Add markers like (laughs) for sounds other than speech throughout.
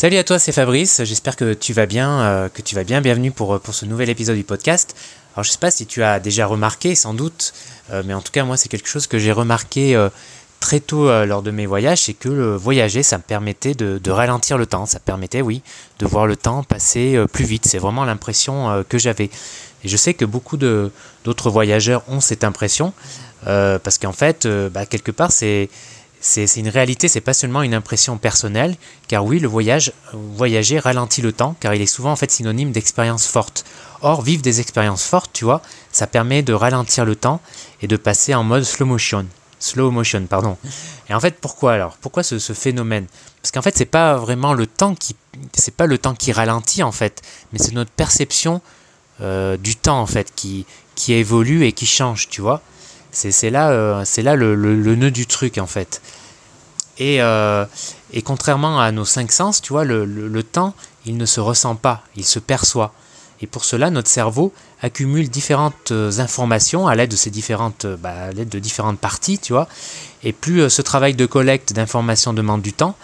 Salut à toi, c'est Fabrice. J'espère que tu vas bien, euh, que tu vas bien. Bienvenue pour, pour ce nouvel épisode du podcast. Alors je sais pas si tu as déjà remarqué, sans doute, euh, mais en tout cas moi c'est quelque chose que j'ai remarqué euh, très tôt lors de mes voyages, c'est que voyager ça me permettait de, de, ralentir le temps, ça permettait oui de voir le temps passer plus vite. C'est vraiment l'impression que j'avais. Et je sais que beaucoup d'autres voyageurs ont cette impression parce qu'en fait, bah, quelque part c'est c'est une réalité, c'est pas seulement une impression personnelle, car oui, le voyage, voyager ralentit le temps, car il est souvent en fait synonyme d'expérience forte. Or, vivre des expériences fortes, tu vois, ça permet de ralentir le temps et de passer en mode slow motion. Slow motion, pardon. Et en fait, pourquoi alors? Pourquoi ce, phénomène? Parce qu'en fait, c'est pas vraiment le temps qui, c'est pas le temps qui ralentit en fait, mais c'est notre perception euh, du temps en fait qui, qui évolue et qui change, tu vois. C'est là, euh, là le, le, nœud du truc en fait. Et, euh, et, contrairement à nos cinq sens, tu vois, le, le, temps, il ne se ressent pas, il se perçoit. Et pour cela, notre cerveau accumule différentes euh, informations à l'aide de ces différentes, bah, à de différentes parties, tu vois. Et plus ce travail de collecte d'informations demande du temps,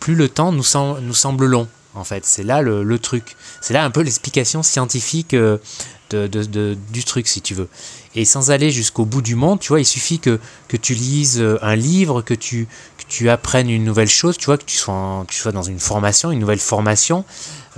plus le temps nous, nous semble long. En fait, c'est là le, le truc. C'est là un peu l'explication scientifique du truc, si tu veux. Et sans aller jusqu'au bout du monde, tu vois, il suffit que, que tu lises euh, un livre, que tu, que tu apprennes une nouvelle chose, tu vois, que tu sois, tu sois dans une formation, une nouvelle formation,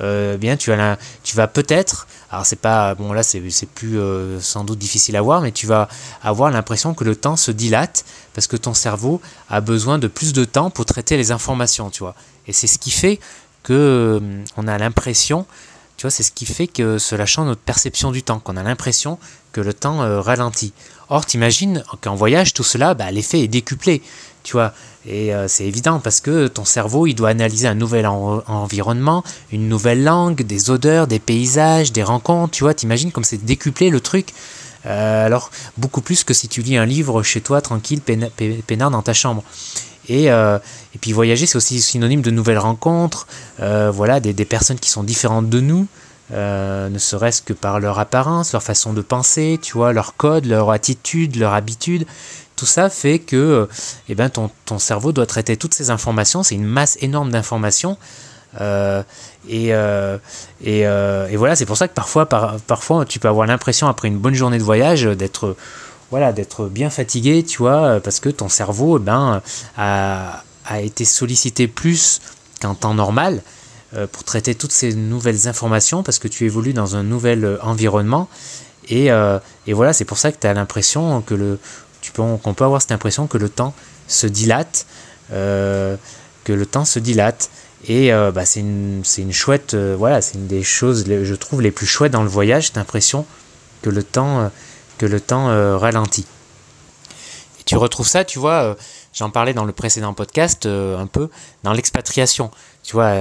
euh, bien, tu, vas tu vas peut-être, alors c'est pas, bon là c'est plus euh, sans doute difficile à voir, mais tu vas avoir l'impression que le temps se dilate parce que ton cerveau a besoin de plus de temps pour traiter les informations, tu vois. Et c'est ce qui fait que on a l'impression tu vois, c'est ce qui fait que cela change notre perception du temps, qu'on a l'impression que le temps euh, ralentit. Or, t'imagines qu'en voyage, tout cela, bah, l'effet est décuplé, tu vois. Et euh, c'est évident parce que ton cerveau, il doit analyser un nouvel environnement, une nouvelle langue, des odeurs, des paysages, des rencontres, tu vois. T'imagines comme c'est décuplé le truc. Euh, alors, beaucoup plus que si tu lis un livre chez toi, tranquille, peinard dans ta chambre. Et, euh, et puis voyager, c'est aussi synonyme de nouvelles rencontres, euh, voilà, des, des, personnes qui sont différentes de nous, euh, ne serait-ce que par leur apparence, leur façon de penser, tu vois, leur code, leur attitude, leur habitude. Tout ça fait que eh ben, ton, ton cerveau doit traiter toutes ces informations, c'est une masse énorme d'informations. Et, et, et, voilà, c'est pour ça que parfois, par, parfois tu peux avoir l'impression, après une bonne journée de voyage, d'être voilà, d'être bien fatigué, tu vois, euh, parce que ton cerveau, eh ben, a, a été sollicité plus qu'en temps normal euh, pour traiter toutes ces nouvelles informations, parce que tu évolues dans un nouvel euh, environnement. Et, et voilà, c'est pour ça que tu as l'impression que le, tu peux, qu'on peut avoir cette impression que le temps se dilate, que le temps se dilate. Et bah, c'est une, une, chouette, voilà, c'est une des choses, je trouve, les plus chouettes dans le voyage, cette impression que le temps que le temps euh, ralentit. Et tu retrouves ça, tu vois, euh, j'en parlais dans le précédent podcast, euh, un peu dans l'expatriation. Tu vois,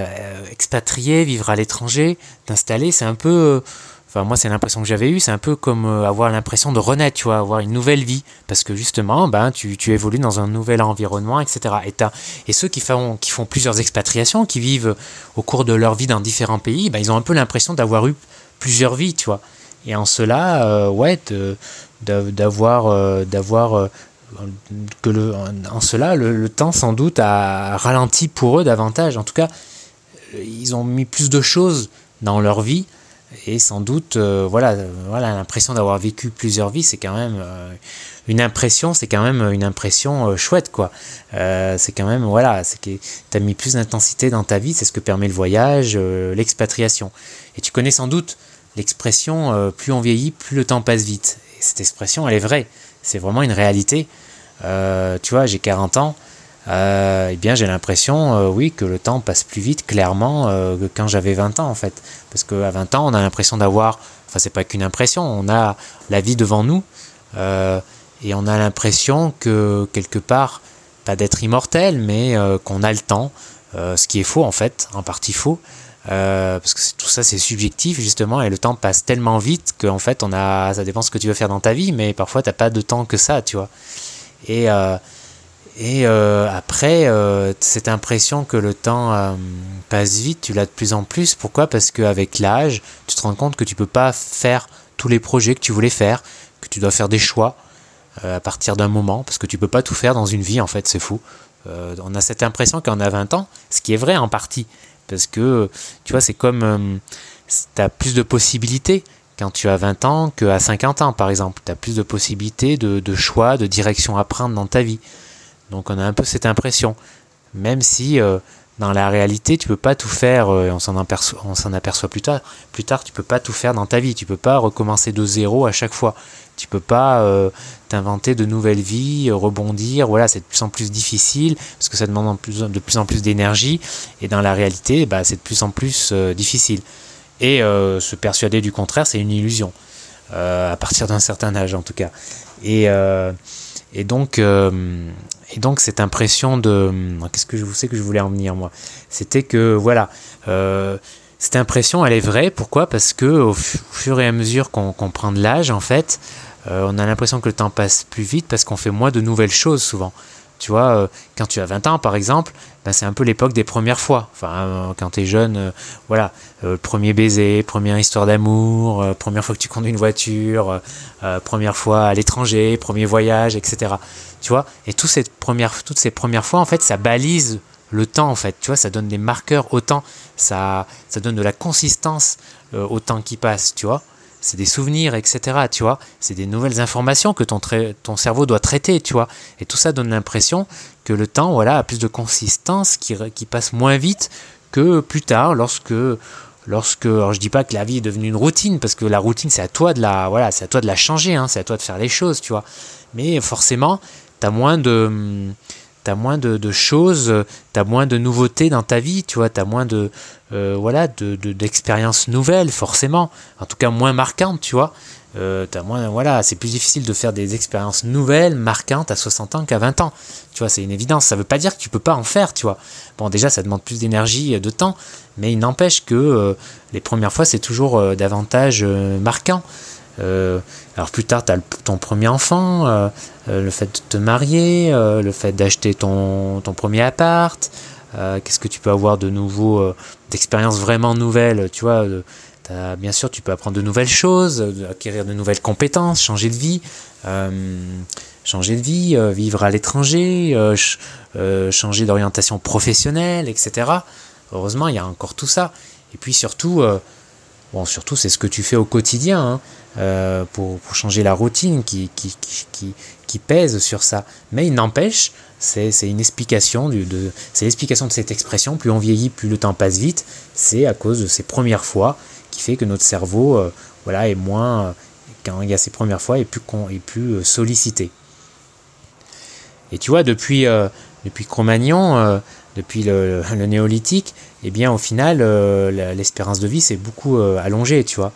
expatrier, vivre à l'étranger, t'installer, c'est un peu Enfin, moi, c'est l'impression que j'avais eue. C'est un peu comme avoir l'impression de renaître, tu vois, avoir une nouvelle vie. Parce que justement, ben, tu, tu évolues dans un nouvel environnement, etc. Et, et ceux qui font, qui font plusieurs expatriations, qui vivent au cours de leur vie dans différents pays, ben, ils ont un peu l'impression d'avoir eu plusieurs vies, tu vois. Et en cela, euh, ouais, d'avoir, euh, d'avoir euh, que le, en cela, le, temps sans doute a ralenti pour eux davantage. En tout cas, ils ont mis plus de choses dans leur vie et sans doute, voilà, voilà l'impression d'avoir vécu plusieurs vies, c'est quand même une impression, c'est quand même une impression chouette, quoi. c'est quand même, voilà, c'est que tu as mis plus d'intensité dans ta vie, c'est ce que permet le voyage, l'expatriation. Et tu connais sans doute l'expression euh, plus on vieillit, plus le temps passe vite. Et cette expression, elle est vraie. C'est vraiment une réalité. Euh, tu vois, j'ai 40 ans. Euh, eh bien, j'ai l'impression, oui, que le temps passe plus vite, clairement, que quand j'avais 20 ans, en fait. Parce qu'à 20 ans, on a l'impression d'avoir, enfin, c'est pas qu'une impression, on a la vie devant nous, et on a l'impression que, quelque part, pas d'être immortel, mais qu'on a le temps, ce qui est faux, en fait, en partie faux. Euh, parce que tout ça c'est subjectif justement et le temps passe tellement vite qu'en fait on a ça dépend ce que tu veux faire dans ta vie mais parfois t'as pas de temps que ça tu vois. Et euh, et euh, après cette impression que le temps passe vite tu l'as de plus en plus. Pourquoi? Parce qu'avec l'âge tu te rends compte que tu peux pas faire tous les projets que tu voulais faire que tu dois faire des choix à partir d'un moment parce que tu peux pas tout faire dans une vie en fait c'est fou. On a cette impression qu'on a 20 ans ce qui est vrai en partie Parce que, tu vois, c'est comme, tu as plus de possibilités quand tu as 20 ans qu'à 50 ans, par exemple. Tu as plus de possibilités de, choix, de direction à prendre dans ta vie. Donc on a un peu cette impression. Même si euh, dans la réalité, tu peux pas tout faire, euh, on s'en aperçoit, aperçoit plus tard, plus tard, tu peux pas tout faire dans ta vie. Tu peux pas recommencer de zéro à chaque fois. Tu peux pas euh, t'inventer de nouvelles vies, rebondir. Voilà, c'est de plus en plus difficile parce que ça demande de plus en plus d'énergie. Et dans la réalité, bah, c'est de plus en plus difficile. Et euh, se persuader du contraire, c'est une illusion, euh, à partir d'un certain âge en tout cas. Et, euh, et donc, et donc cette impression de... Qu'est-ce que je vous sais que je voulais en venir moi? C'était que, voilà, cette impression, elle est vraie. Pourquoi? Parce que au, fur et à mesure qu'on prend de l'âge, en fait, on a l'impression que le temps passe plus vite parce qu'on fait moins de nouvelles choses souvent. Tu vois, euh, quand tu as 20 ans, par exemple, ben, c'est un peu l'époque des premières fois. Enfin, euh, quand tu es jeune, euh, voilà, premier baiser, première histoire d'amour, première fois que tu conduis une voiture, première fois à l'étranger, premier voyage, etc. Tu vois, et toutes ces, premières, toutes ces premières fois, en fait, ça balise le temps, en fait. Tu vois, ça donne des marqueurs au temps, ça, ça donne de la consistance au temps qui passe, tu vois c'est des souvenirs, etc. Tu vois, c'est des nouvelles informations que ton, cerveau doit traiter, tu vois. Et tout ça donne l'impression que le temps, voilà, a plus de consistance, qui, qui passe moins vite que plus tard, lorsque lorsque alors je dis pas que la vie est devenue une routine parce que la routine c'est à toi de la voilà c'est à toi de la changer hein, c'est à toi de faire les choses tu vois mais forcément tu as moins de tu as moins de, choses, tu as moins de nouveautés dans ta vie, tu vois, tu as moins de euh, voilà de, d'expériences nouvelles forcément, en tout cas moins marquantes, tu vois. Euh, as moins, voilà, c'est plus difficile de faire des expériences nouvelles, marquantes à 60 ans qu'à 20 ans. Tu vois, c'est une évidence. Ça veut pas dire que tu peux pas en faire, tu vois. Bon, déjà, ça demande plus d'énergie, de temps, mais il n'empêche que euh, les premières fois, c'est toujours davantage marquant. Euh, alors plus tard, tu as ton premier enfant, euh, euh, le fait de te marier, le fait d'acheter ton, ton, premier appart, qu'est-ce que tu peux avoir de nouveau, d'expériences vraiment nouvelles, tu vois. As, bien sûr, tu peux apprendre de nouvelles choses, acquérir de nouvelles compétences, changer de vie, changer de vie, vivre à l'étranger, changer d'orientation professionnelle, etc. Heureusement, il y a encore tout ça. Et puis surtout, surtout c'est ce que tu fais au quotidien. Hein. Euh, pour, changer la routine qui, pèse sur ça. Mais il n'empêche, c'est une explication, de, l'explication de cette expression, plus on vieillit, plus le temps passe vite, c'est à cause de ces premières fois qui fait que notre cerveau euh, voilà, est moins, quand il y a ces premières fois, est plus, est plus euh, sollicité. Et tu vois, depuis, depuis Cro-Magnon, depuis le, néolithique, eh bien au final, l'espérance de vie s'est beaucoup allongée, tu vois.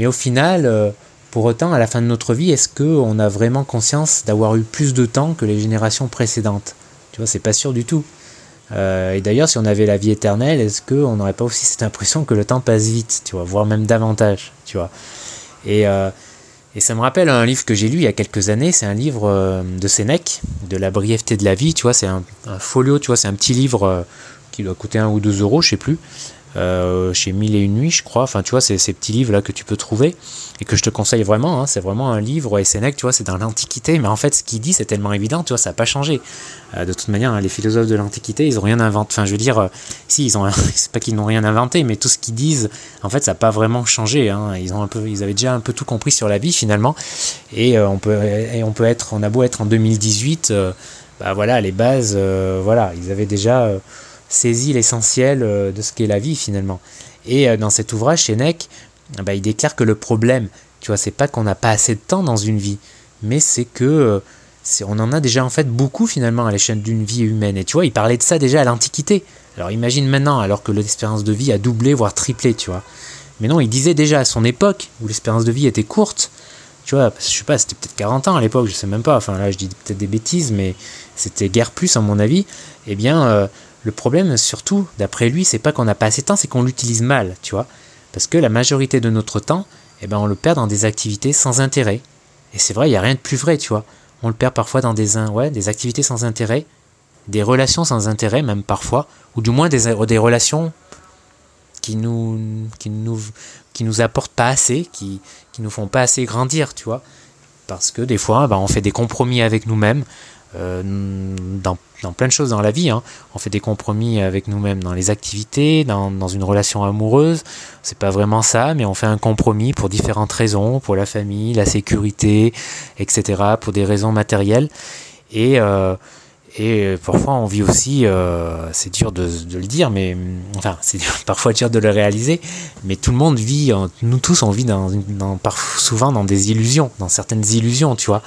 Mais au final, euh, pour autant, à la fin de notre vie, est-ce qu'on a vraiment conscience d'avoir eu plus de temps que les générations précédentes? Tu vois, c'est pas sûr du tout. Euh, et d'ailleurs, si on avait la vie éternelle, est-ce qu'on n'aurait pas aussi cette impression que le temps passe vite, tu vois, voire même davantage, tu vois? Et, euh, et, ça me rappelle un livre que j'ai lu il y a quelques années, c'est un livre de Sénèque, de la brièveté de la vie, tu vois, c'est un, folio, tu vois, c'est un petit livre qui doit coûter un ou deux euros, je sais plus, euh, chez Mille et une nuits, je crois. Enfin, tu vois, c'est ces petits livres là que tu peux trouver et que je te conseille vraiment. Hein. c'est vraiment un livre Sénèque, tu vois, c'est dans l'Antiquité, mais en fait, ce qu'il dit, c'est tellement évident, tu vois, ça n'a pas changé. Euh, de toute manière, hein, les philosophes de l'Antiquité, ils ont rien inventé. Enfin, je veux dire, euh, si ils ont, (laughs) c'est pas qu'ils n'ont rien inventé, mais tout ce qu'ils disent, en fait, ça n'a pas vraiment changé. Hein. Ils ont un peu, ils avaient déjà un peu tout compris sur la vie finalement. Et on peut, et on peut être, on a beau être en 2018, bah voilà, les bases, voilà, ils avaient déjà saisit l'essentiel euh, de ce qu'est la vie finalement. Et euh, dans cet ouvrage, Sénèque, bah, il déclare que le problème, tu vois, c'est pas qu'on n'a pas assez de temps dans une vie, mais c'est que euh, on en a déjà en fait beaucoup finalement à l'échelle d'une vie humaine. Et tu vois, il parlait de ça déjà à l'Antiquité. Alors imagine maintenant, alors que l'espérance de vie a doublé, voire triplé, tu vois. Mais non, il disait déjà à son époque, où l'espérance de vie était courte, tu vois, je sais pas, c'était peut-être 40 ans à l'époque, je sais même pas, enfin là je dis peut-être des bêtises, mais c'était guère plus à mon avis, eh bien, le problème, surtout, d'après lui, c'est pas qu'on n'a pas assez de temps, c'est qu'on l'utilise mal, tu vois. Parce que la majorité de notre temps, eh ben, on le perd dans des activités sans intérêt. Et c'est vrai, il n'y a rien de plus vrai, tu vois. On le perd parfois dans des, ouais, des activités sans intérêt, des relations sans intérêt, même parfois, ou du moins des, des relations qui nous, qui nous, qui nous apportent pas assez, qui, qui nous font pas assez grandir, tu vois. Parce que des fois, ben, on fait des compromis avec nous-mêmes, dans, plein de choses dans la vie. Hein. On fait des compromis avec nous-mêmes dans les activités, dans, dans une relation amoureuse. C'est pas vraiment ça, mais on fait un compromis pour différentes raisons, pour la famille, la sécurité, etc., pour des raisons matérielles. Et et euh, parfois, on vit aussi, euh, c'est dur de, le dire, mais enfin, c'est (laughs) parfois dur de le réaliser, mais tout le monde vit, nous tous, on vit dans, souvent dans des illusions, dans certaines illusions, tu vois.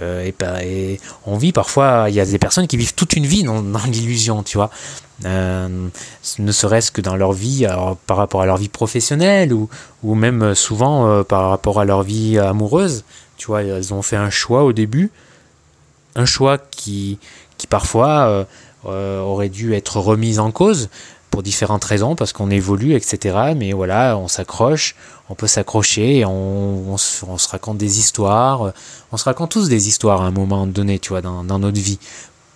Euh, et, on vit parfois, il y a des personnes qui vivent toute une vie dans, l'illusion, tu vois. ne serait-ce que dans leur vie, par rapport à leur vie professionnelle, ou, ou même souvent par rapport à leur vie amoureuse. Tu vois, elles ont fait un choix au début un choix qui, qui parfois euh, euh, aurait dû être remis en cause pour différentes raisons, parce qu'on évolue, etc. Mais voilà, on s'accroche, on peut s'accrocher, on, se, raconte des histoires, on se raconte tous des histoires à un moment donné, tu vois, dans, notre vie.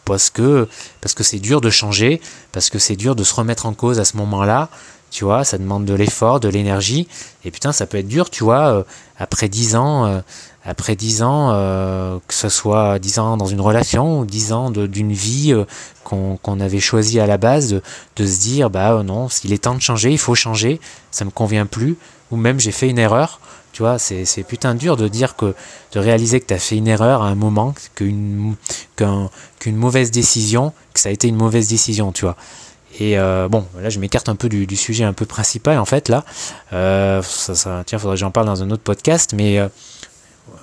Parce que parce que c'est dur de changer, parce que c'est dur de se remettre en cause à ce moment-là, tu vois, ça demande de l'effort, de l'énergie, et putain, ça peut être dur, tu vois, euh, après dix ans, après dix ans, euh, que ce soit dix ans dans une relation ou dix ans d'une vie euh, qu'on avait choisie à la base, de, se dire bah euh, non, s'il est temps de changer, il faut changer, ça me convient plus, ou même j'ai fait une erreur. Tu vois, c'est putain dur de dire que, de réaliser que tu as fait une erreur à un moment, qu'une qu'une mauvaise décision, que ça a été une mauvaise décision, tu vois. Et bon, là je m'écarte un peu du, sujet un peu principal en fait là. ça, ça, tiens, faudrait que j'en parle dans un autre podcast, mais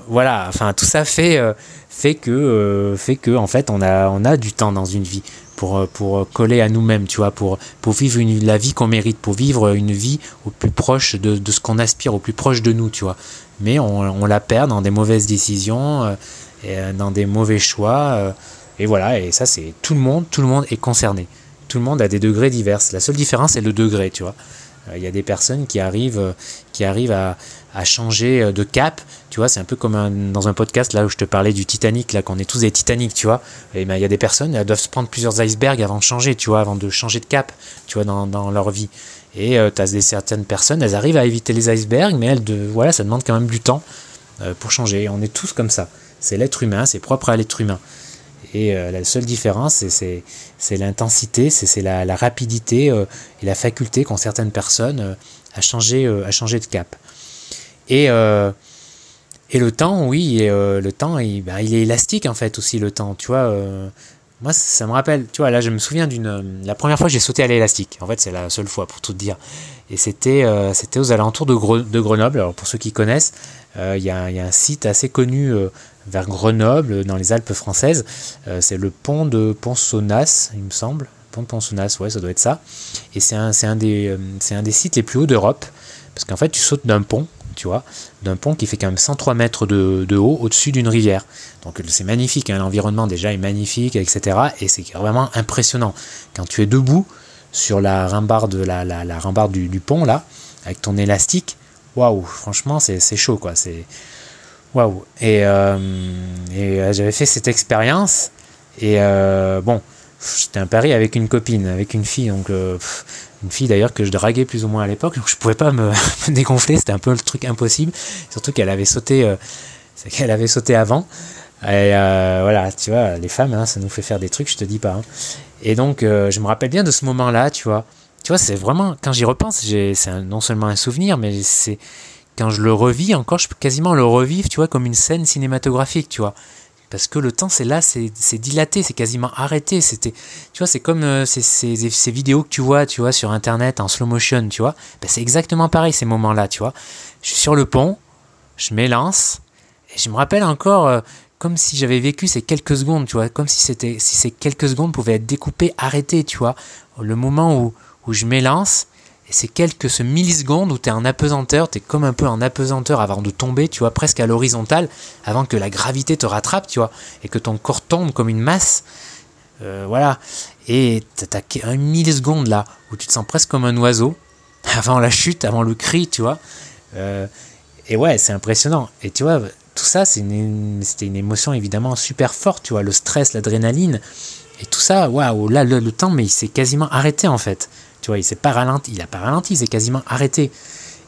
voilà, enfin tout ça fait, euh, fait que, euh, fait que en fait on a, on a du temps dans une vie pour, euh, pour coller à nous-mêmes, tu vois, pour, pour vivre la vie qu'on mérite, pour vivre une vie au plus proche de, de ce qu'on aspire, au plus proche de nous, tu vois. Mais on, on la perd dans des mauvaises décisions, et dans des mauvais choix, et voilà, et ça c'est tout le monde, tout le monde est concerné. Tout le monde a des degrés divers. La seule différence c'est le degré, tu vois. Il y a des personnes qui arrivent, qui arrivent à, à changer euh, de cap. Tu vois, c'est un peu comme dans un podcast là où je te parlais du Titanic, là qu'on est tous des Titanic, tu vois. Et ben il y a des personnes, elles doivent se prendre plusieurs icebergs avant de changer, tu vois, avant de changer de cap, tu vois, dans, leur vie. Et euh, tu as des certaines personnes, elles arrivent à éviter les icebergs, mais elles, de, voilà, ça demande quand même du temps euh, pour changer. on est tous comme ça. C'est l'être humain, c'est propre à l'être humain. Et la seule différence, c'est l'intensité, c'est la, la, rapidité et la faculté qu'ont certaines personnes à, changer, à changer de cap. Et, euh, et le temps, oui, euh, le temps, il, bah, il, est élastique en fait aussi, le temps. Tu vois, euh, moi, ça me rappelle, tu vois, là, je me souviens d'une. La première fois que j'ai sauté à l'élastique, en fait, c'est la seule fois pour tout dire. Et c'était aux alentours de, Grenoble. Alors, pour ceux qui connaissent, il y, a, y, a un site assez connu vers Grenoble, dans les Alpes françaises. c'est le pont de Ponsonnas, il me semble. Pont de Ponsonnas, ouais, ça doit être ça. Et c'est un, un, des, un des sites les plus hauts d'Europe. Parce qu'en fait, tu sautes d'un pont tu vois, d'un pont qui fait quand même 103 mètres de, haut au-dessus d'une rivière. Donc c'est magnifique, hein, l'environnement déjà est magnifique, etc. Et c'est vraiment impressionnant. Quand tu es debout sur la rambarde, la, la, rambarde du, pont, là, avec ton élastique, waouh, franchement, c'est chaud, quoi. C'est waouh. Et, euh, euh, j'avais fait cette expérience, et euh, bon, j'étais un pari avec une copine, avec une fille, donc une fille d'ailleurs que je draguais plus ou moins à l'époque, donc je pouvais pas me, (laughs) dégonfler, c'était un peu le truc impossible, surtout qu'elle avait sauté, euh, qu'elle avait sauté avant. Et euh, voilà, tu vois, les femmes, hein, ça nous fait faire des trucs, je te dis pas. Hein. Et donc, euh, je me rappelle bien de ce moment-là, tu vois. Tu vois, c'est vraiment, quand j'y repense, c'est non seulement un souvenir, mais c'est quand je le revis encore, je peux quasiment le revivre, tu vois, comme une scène cinématographique, tu vois parce que le temps c'est là, c'est dilaté, c'est quasiment arrêté. C'était, tu vois, c'est comme euh, ces, ces, vidéos que tu vois, tu vois, sur internet en slow motion, tu vois. Ben, c'est exactement pareil ces moments-là, tu vois. Je suis sur le pont, je m'élance et je me rappelle encore euh, comme si j'avais vécu ces quelques secondes, tu vois, comme si c'était, si ces quelques secondes pouvaient être découpées, arrêtées, tu vois. Le moment où, où je m'élance et c'est quelques millisecondes où tu es en apesanteur, tu es comme un peu en apesanteur avant de tomber, tu vois, presque à l'horizontale, avant que la gravité te rattrape, tu vois, et que ton corps tombe comme une masse. Euh, voilà. Et tu as un milliseconde là, où tu te sens presque comme un oiseau, (laughs) avant la chute, avant le cri, tu vois. Euh, et ouais, c'est impressionnant. Et tu vois, tout ça, c'était une, une, émotion évidemment super forte, tu vois, le stress, l'adrénaline. Et tout ça, waouh, là, le, le temps, mais il s'est quasiment arrêté en fait. Tu vois, il s'est pas ralenti, il a pas ralenti, il s'est quasiment arrêté.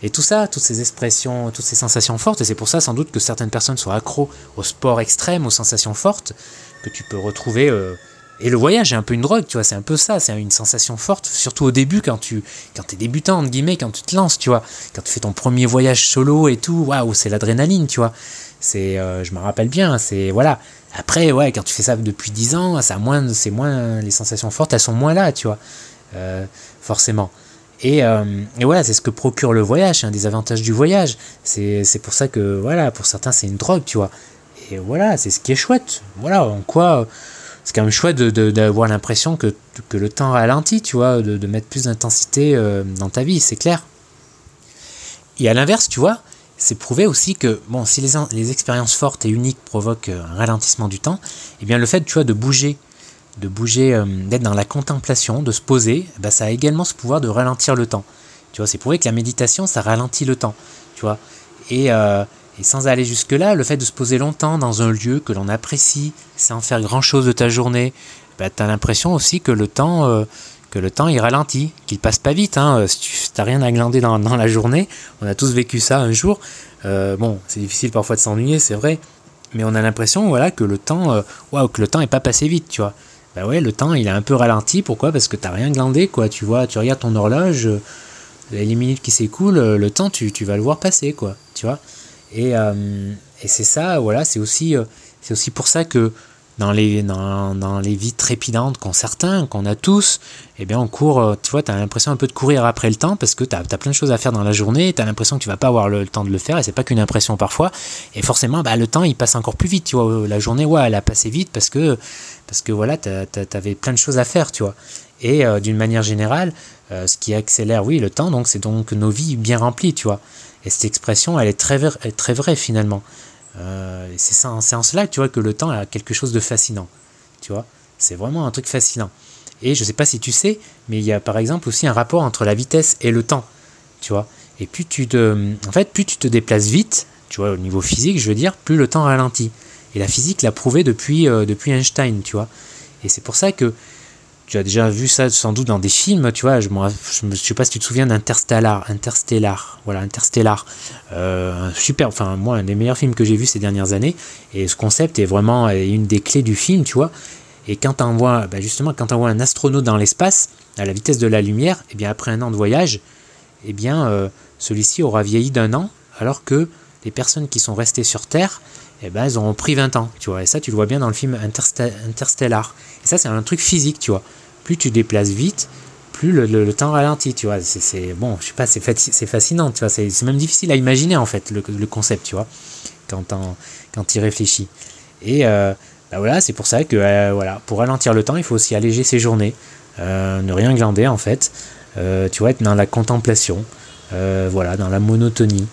Et tout ça, toutes ces expressions, toutes ces sensations fortes, et c'est pour ça sans doute que certaines personnes sont accros au sport extrême, aux sensations fortes, que tu peux retrouver. Euh, et le voyage est un peu une drogue, tu vois, c'est un peu ça, c'est une sensation forte, surtout au début quand tu quand es débutant, entre guillemets, quand tu te lances, tu vois, quand tu fais ton premier voyage solo et tout, waouh, c'est l'adrénaline, tu vois. C'est, euh, je me rappelle bien, c'est, voilà. Après, ouais, quand tu fais ça depuis 10 ans, ça moins, c'est moins, les sensations fortes, elles sont moins là, tu vois, euh, forcément. Et, euh, et, voilà, c'est ce que procure le voyage, un des avantages du voyage. C'est, pour ça que, voilà, pour certains, c'est une drogue, tu vois. Et voilà, c'est ce qui est chouette. Voilà, en quoi c'est quand même chouette d'avoir l'impression que, que, le temps ralentit, tu vois, de, de mettre plus d'intensité euh, dans ta vie, c'est clair. Et à l'inverse, tu vois, c'est prouvé aussi que, bon, si les, les expériences fortes et uniques provoquent un ralentissement du temps, eh bien le fait, tu vois, de bouger, de bouger, euh, d'être dans la contemplation, de se poser, bah, ça a également ce pouvoir de ralentir le temps. Tu vois, c'est prouvé que la méditation, ça ralentit le temps, tu vois. Et, euh, et sans aller jusque-là, le fait de se poser longtemps dans un lieu que l'on apprécie, sans faire grand-chose de ta journée, bah, tu as l'impression aussi que le temps, euh, que le temps il ralentit, qu'il passe pas vite. Hein. Si tu n'as rien à glander dans, la journée, on a tous vécu ça un jour. Bon, c'est difficile parfois de s'ennuyer, c'est vrai, mais on a l'impression voilà, que le temps, waouh, que le temps est pas passé vite, tu vois. Bah ouais, le temps il a un peu ralenti. Pourquoi? Parce que tu n'as rien glandé, quoi. Tu vois, tu regardes ton horloge, les minutes qui s'écoulent, le temps tu, tu vas le voir passer, quoi. Tu vois? Et, euh, et c'est ça, voilà, c'est aussi, euh, c'est aussi pour ça que dans les, dans, dans les vies trépidantes qu'ont certains, qu'on a tous, eh bien on court, euh, tu vois, tu as l'impression un peu de courir après le temps parce que tu as, plein de choses à faire dans la journée, tu as l'impression que tu vas pas avoir le, temps de le faire et c'est pas qu'une impression parfois. Et forcément, bah, le temps il passe encore plus vite, tu vois. La journée, ouais, elle a passé vite parce que, parce que voilà, tu avais plein de choses à faire, tu vois. Et d'une manière générale, ce qui accélère, oui, le temps, donc c'est donc nos vies bien remplies, tu vois. Et cette expression, elle est très, très vraie finalement. Euh, c'est en cela, tu vois, que le temps a quelque chose de fascinant. Tu vois, c'est vraiment un truc fascinant. Et je sais pas si tu sais, mais il y a par exemple aussi un rapport entre la vitesse et le temps. Tu vois, et plus tu te, en fait, plus tu te déplaces vite, tu vois, au niveau physique, je veux dire, plus le temps ralentit. Et la physique l'a prouvé depuis, euh, depuis Einstein, tu vois. Et c'est pour ça que tu as déjà vu ça sans doute dans des films, tu vois. Je ne sais pas si tu te souviens d'Interstellar. Interstellar, voilà, Interstellar. Euh, super, enfin, moi, un des meilleurs films que j'ai vu ces dernières années. Et ce concept est vraiment une des clés du film, tu vois. Et quand tu envoies, bah justement, quand tu envoies un astronaute dans l'espace, à la vitesse de la lumière, et eh bien après un an de voyage, et eh bien euh, celui-ci aura vieilli d'un an, alors que les personnes qui sont restées sur Terre, eh ben, elles auront pris 20 ans, tu vois. Et ça, tu le vois bien dans le film Interstellar. Et ça, c'est un truc physique, tu vois. Plus tu déplaces vite, plus le, temps ralentit, tu vois. C'est, bon, je sais pas, c'est, fascinant, tu vois. C'est, même difficile à imaginer, en fait, le, concept, tu vois, quand, quand tu y réfléchis. Et bah voilà, c'est pour ça que, euh, voilà, pour ralentir le temps, il faut aussi alléger ses journées, euh, ne rien glander, en fait. tu vois, être dans la contemplation, voilà, dans la monotonie.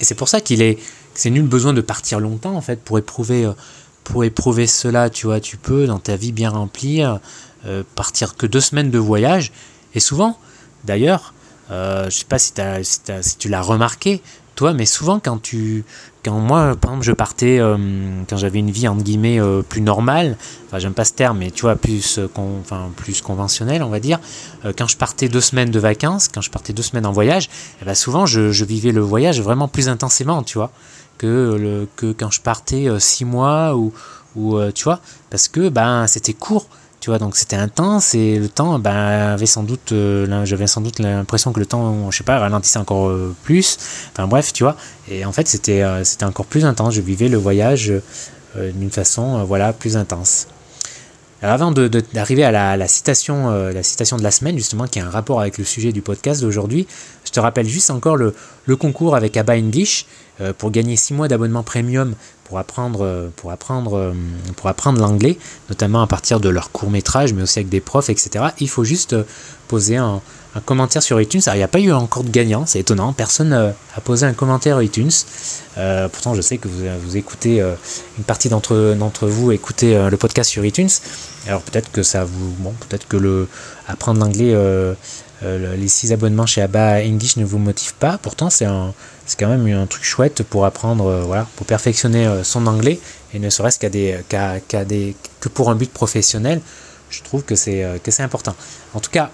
Et c'est pour ça qu'il est c'est nul besoin de partir longtemps en fait pour éprouver euh, pour éprouver cela tu vois tu peux dans ta vie bien remplie euh, partir que deux semaines de voyage. Et souvent d'ailleurs euh, je sais pas si, si, tu l'as remarqué toi mais souvent quand tu quand moi par exemple je partais euh, quand j'avais une vie entre guillemets plus normale enfin j'aime pas ce terme mais tu vois plus enfin plus conventionnel on va dire quand je partais deux semaines de vacances quand je partais deux semaines en voyage eh ben, souvent je, vivais le voyage vraiment plus intensément tu vois que, le, que quand je partais euh, six mois ou, ou euh, tu vois, parce que ben, c'était court, tu vois, donc c'était intense et le temps ben, avait sans doute, euh, j'avais sans doute l'impression que le temps, je sais pas, ralentissait encore plus, enfin bref, tu vois, et en fait c'était c'était encore plus intense, je vivais le voyage d'une façon, voilà, plus intense. Alors avant d'arriver à la, citation, la citation de la semaine, justement, qui a un rapport avec le sujet du podcast d'aujourd'hui, je te rappelle juste encore le, concours avec ABBA English. Euh, pour gagner 6 mois d'abonnement premium pour apprendre, euh, pour apprendre, euh, pour apprendre l'anglais, notamment à partir de leurs courts-métrages, mais aussi avec des profs, etc. Il faut juste poser un, commentaire sur iTunes. il n'y a pas eu encore de gagnant, c'est étonnant. Personne n'a posé un commentaire iTunes. pourtant, je sais que vous, écoutez, une partie d'entre, d'entre vous écoutez le podcast sur iTunes. Alors peut-être que ça vous, bon, peut-être que le apprendre l'anglais, les 6 abonnements chez ABBA English ne vous motivent pas. Pourtant, c'est un, c'est quand même un truc chouette pour apprendre, euh, voilà, pour perfectionner euh, son anglais, et ne serait-ce qu'à des, des, que pour un but professionnel, je trouve que c'est, euh, que c'est important. En tout cas,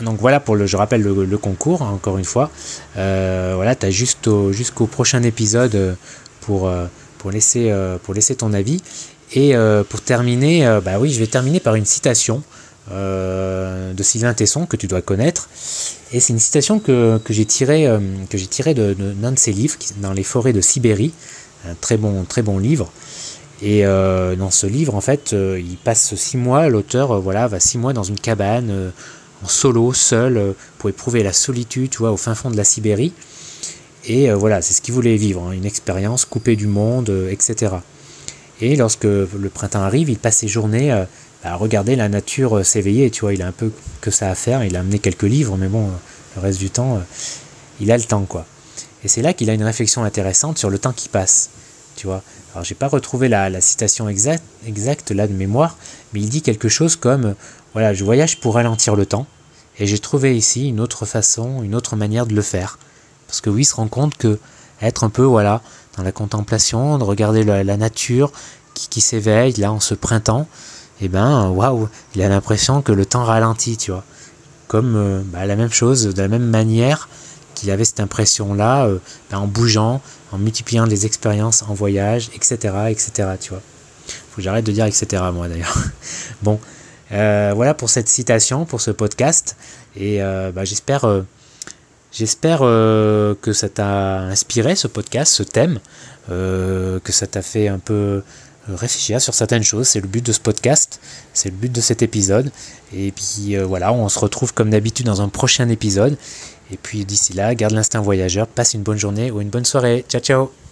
donc voilà pour le, je rappelle le, concours hein, encore une fois. voilà, tu as jusqu'au prochain épisode pour, pour, laisser, pour laisser ton avis. Et pour terminer, bah oui, je vais terminer par une citation de Sylvain Tesson que tu dois connaître. Et c'est une citation que, que j'ai tirée tiré de, de, de ses livres, dans les forêts de Sibérie, un très bon, très bon livre. Et euh, dans ce livre, en fait, euh, il passe six mois, l'auteur euh, voilà, va six mois dans une cabane, en solo, seul, pour éprouver la solitude, tu vois, au fin fond de la Sibérie. Et voilà, c'est ce qu'il voulait vivre, hein, une expérience coupée du monde, etc. Et lorsque le printemps arrive, il passe ses journées à regarder la nature s'éveiller, tu vois, il a un peu que ça à faire, il a amené quelques livres, mais bon, le reste du temps, il a le temps, quoi. Et c'est là qu'il a une réflexion intéressante sur le temps qui passe, tu vois. Alors j'ai pas retrouvé la, citation exacte, exacte là de mémoire, mais il dit quelque chose comme voilà, je voyage pour ralentir le temps, et j'ai trouvé ici une autre façon, une autre manière de le faire. Parce que oui, il se rend compte que être un peu voilà dans la contemplation, de regarder la, nature qui, s'éveille là en ce printemps, et eh ben waouh, il a l'impression que le temps ralentit, tu vois. Comme euh, bah, la même chose, de la même manière qu'il avait cette impression-là euh, ben, en bougeant, en multipliant les expériences en voyage, etc., etc., tu vois. Faut que j'arrête de dire etc., moi d'ailleurs. (laughs) bon, euh, voilà pour cette citation, pour ce podcast, et euh, ben, j'espère... J'espère que ça t'a inspiré ce podcast, ce thème, que ça t'a fait un peu réfléchir sur certaines choses. C'est le but de ce podcast, c'est le but de cet épisode. Et puis voilà, on se retrouve comme d'habitude dans un prochain épisode. Et puis d'ici là, garde l'instinct voyageur, passe une bonne journée ou une bonne soirée. Ciao ciao